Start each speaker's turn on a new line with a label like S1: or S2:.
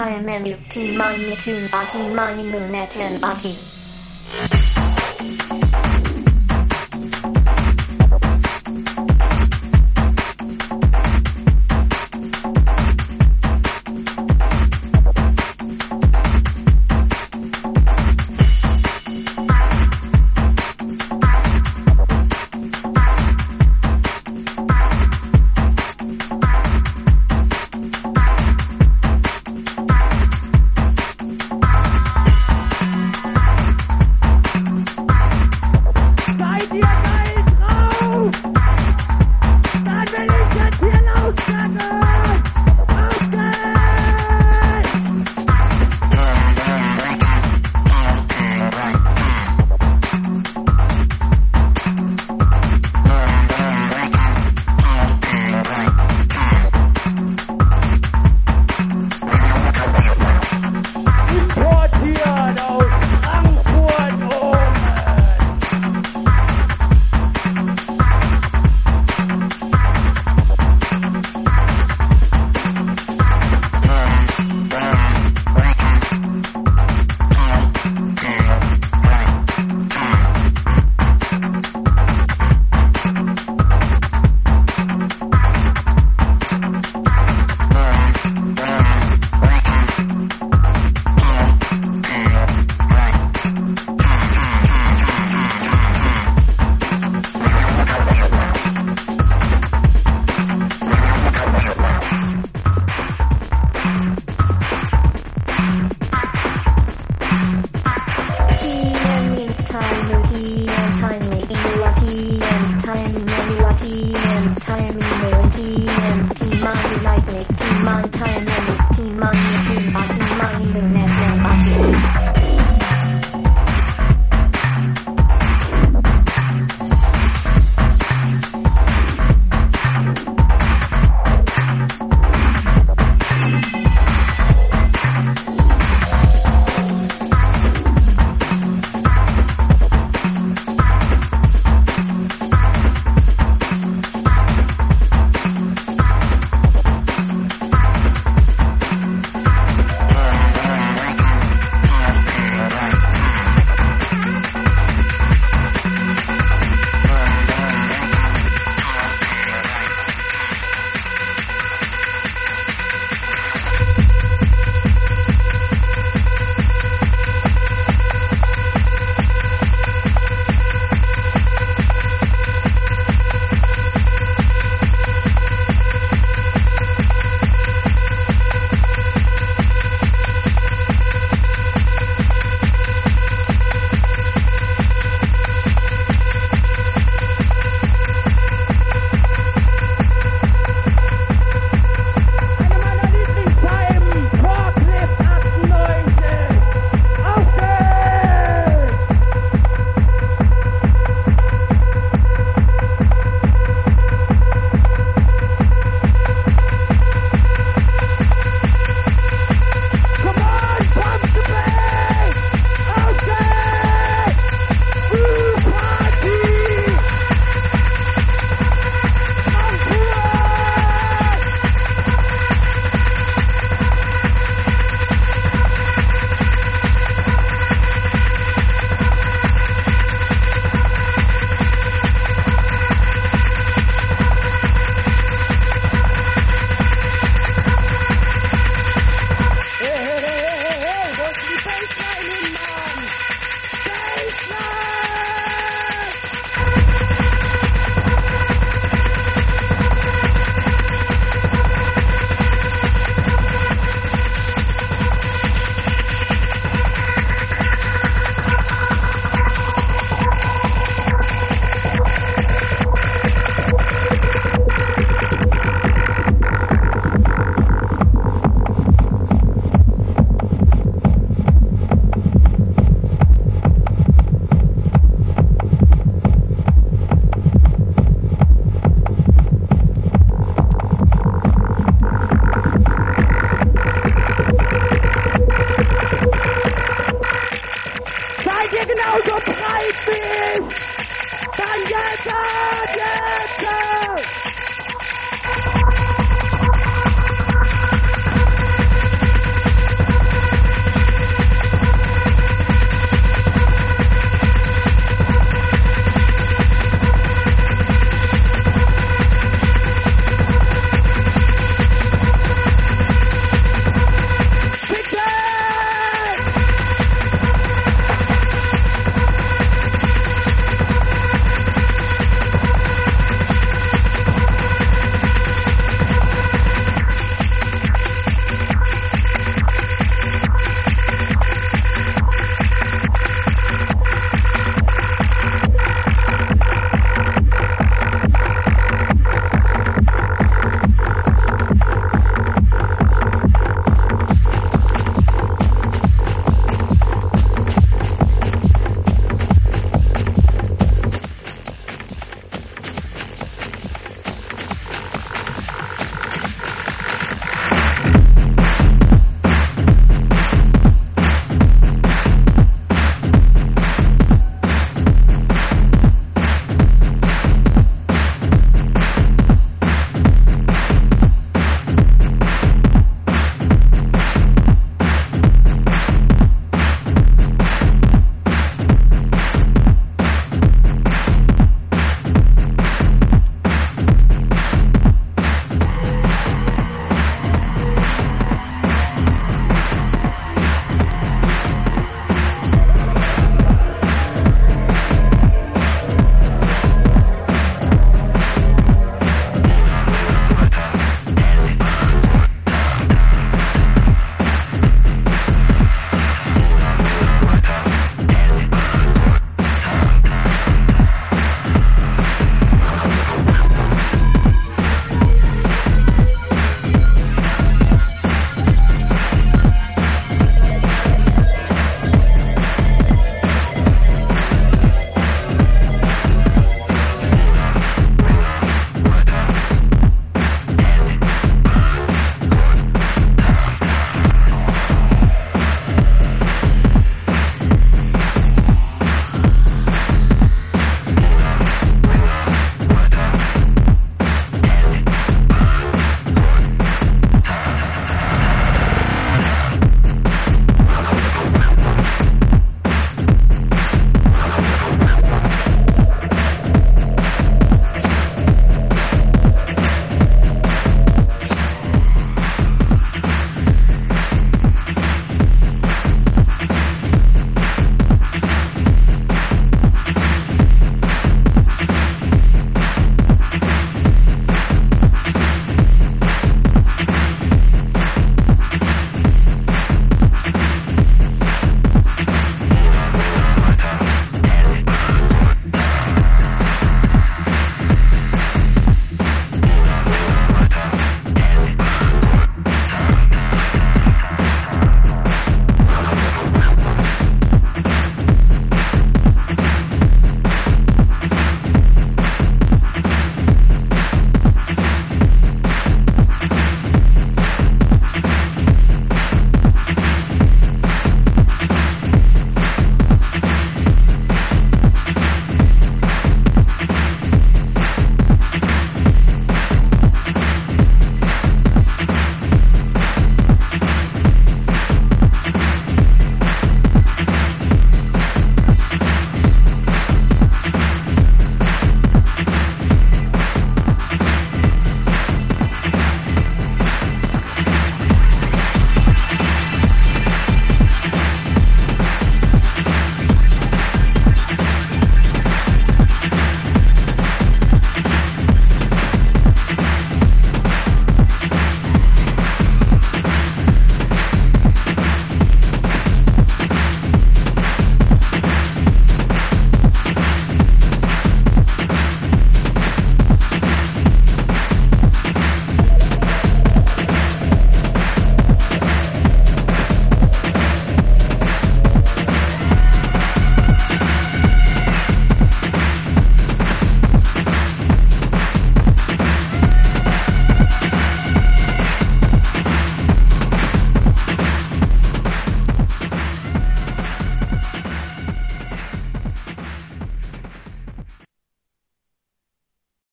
S1: mine time menu, team mine me tune, body mine moon at and body.